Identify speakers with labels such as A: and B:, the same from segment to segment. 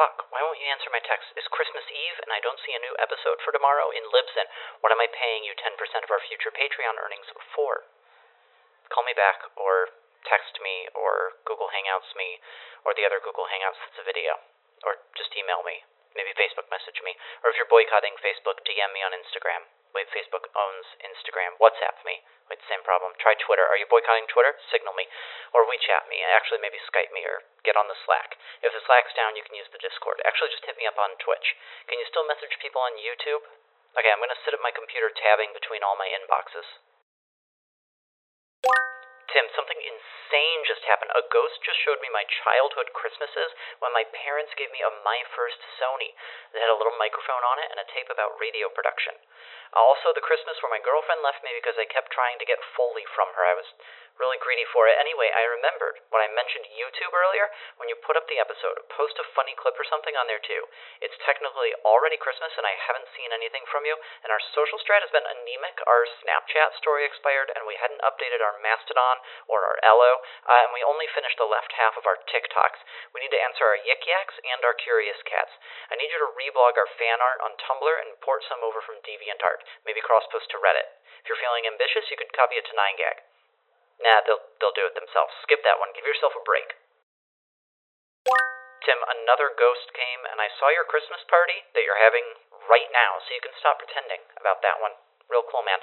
A: fuck? Why won't you answer my text? It's Christmas Eve and I don't see a new episode for tomorrow in Libsyn. What am I paying you 10% of our future Patreon earnings for? Call me back or text me or Google Hangouts me or the other Google Hangouts that's a video. Or just email me. Maybe Facebook message me. Or if you're boycotting Facebook, DM me on Instagram. Wait, Facebook owns Instagram. WhatsApp me. Wait, same problem. Try Twitter. Are you boycotting Twitter? Signal me. Or WeChat me. Actually, maybe Skype me or get on the Slack. If the Slack's down, you can use the Discord. Actually, just hit me up on Twitch. Can you still message people on YouTube? Okay, I'm going to sit at my computer tabbing between all my inboxes. Tim, something insane just happened. A ghost just showed me my childhood Christmases when my parents gave me a My First Sony that had a little microphone on it and a tape about radio production. Also, the Christmas where my girlfriend left me because I kept trying to get Foley from her. I was really greedy for it. Anyway, I remembered when I mentioned YouTube earlier. When you put up the episode, post a funny clip or something on there too. It's technically already Christmas and I haven't seen anything from you. And our social strat has been anemic. Our Snapchat story expired and we hadn't updated our Mastodon or our Ello. Uh, and we only finished the left half of our TikToks. We need to answer our Yik Yaks and our Curious Cats. I need you to reblog our fan art on Tumblr and port some over from DeviantArt. Maybe cross post to Reddit. If you're feeling ambitious, you could copy it to 9gag. Nah, they'll they'll do it themselves. Skip that one. Give yourself a break. Tim, another ghost came and I saw your Christmas party that you're having right now, so you can stop pretending about that one. Real cool, man.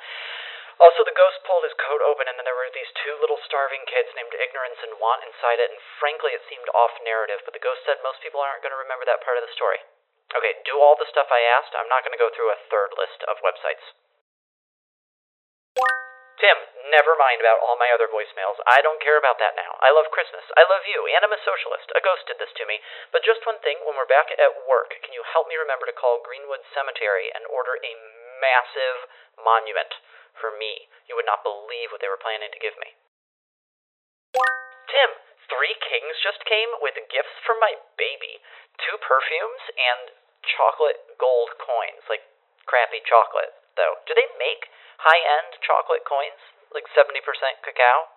A: Also, the ghost pulled his coat open, and then there were these two little starving kids named Ignorance and Want inside it, and frankly, it seemed off narrative, but the ghost said most people aren't going to remember that part of the story. Okay, do all the stuff I asked. I'm not going to go through a third list of websites. Tim, never mind about all my other voicemails. I don't care about that now. I love Christmas. I love you, and I'm a socialist. A ghost did this to me. But just one thing when we're back at work, can you help me remember to call Greenwood Cemetery and order a massive monument for me? You would not believe what they were planning to give me. Tim, three kings just came with gifts for my baby two perfumes and chocolate gold coins. Like crappy chocolate, though. Do they make high end chocolate coins, like 70% cacao.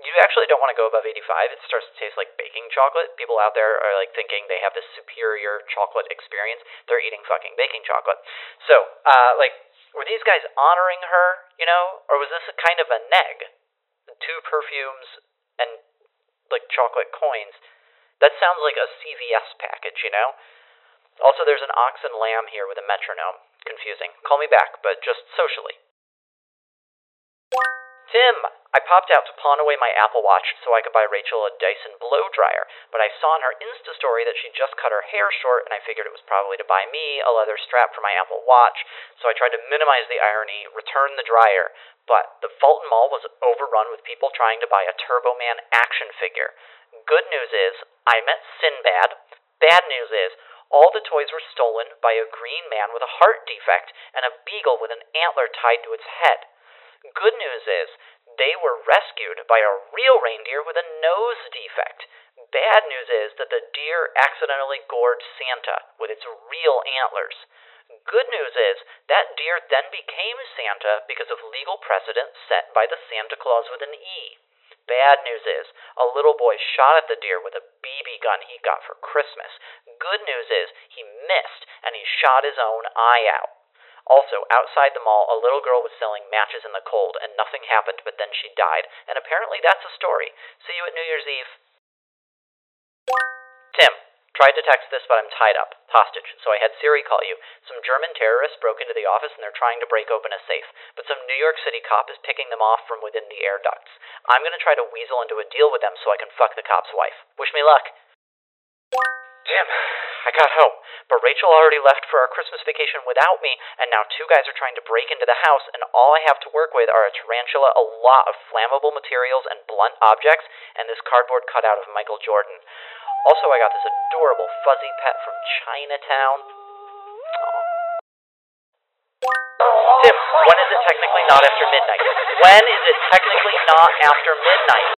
A: You actually don't want to go above 85. It starts to taste like baking chocolate. People out there are like thinking they have this superior chocolate experience. They're eating fucking baking chocolate. So, uh, like, were these guys honoring her, you know, or was this a kind of a neg? Two perfumes and like chocolate coins. That sounds like a CVS package, you know? Also, there's an ox and lamb here with a metronome. Confusing. Call me back, but just socially. Tim, I popped out to pawn away my Apple Watch so I could buy Rachel a Dyson blow dryer, but I saw in her Insta story that she just cut her hair short, and I figured it was probably to buy me a leather strap for my Apple Watch, so I tried to minimize the irony, return the dryer, but the Fulton Mall was overrun with people trying to buy a Turbo Man action figure. Good news is, I met Sinbad. Bad news is, all the toys were stolen by a green man with a heart defect and a beagle with an antler tied to its head. Good news is, they were rescued by a real reindeer with a nose defect. Bad news is that the deer accidentally gored Santa with its real antlers. Good news is, that deer then became Santa because of legal precedent set by the Santa Claus with an E. Bad news is, a little boy shot at the deer with a BB gun he got for Christmas. Good news is, he missed and he shot his own eye out. Also, outside the mall, a little girl was selling matches in the cold, and nothing happened, but then she died. And apparently that's a story. See you at New Year's Eve. Tim, tried to text this, but I'm tied up, hostage, so I had Siri call you. Some German terrorists broke into the office and they're trying to break open a safe, but some New York City cop is picking them off from within the air ducts. I'm gonna try to weasel into a deal with them so I can fuck the cop's wife. Wish me luck. Tim, I got home, but Rachel already left for our Christmas vacation without me, and now two guys are trying to break into the house, and all I have to work with are a tarantula, a lot of flammable materials, and blunt objects, and this cardboard cutout of Michael Jordan. Also, I got this adorable fuzzy pet from Chinatown. Tim, when is it technically not after midnight? When is it technically not after midnight?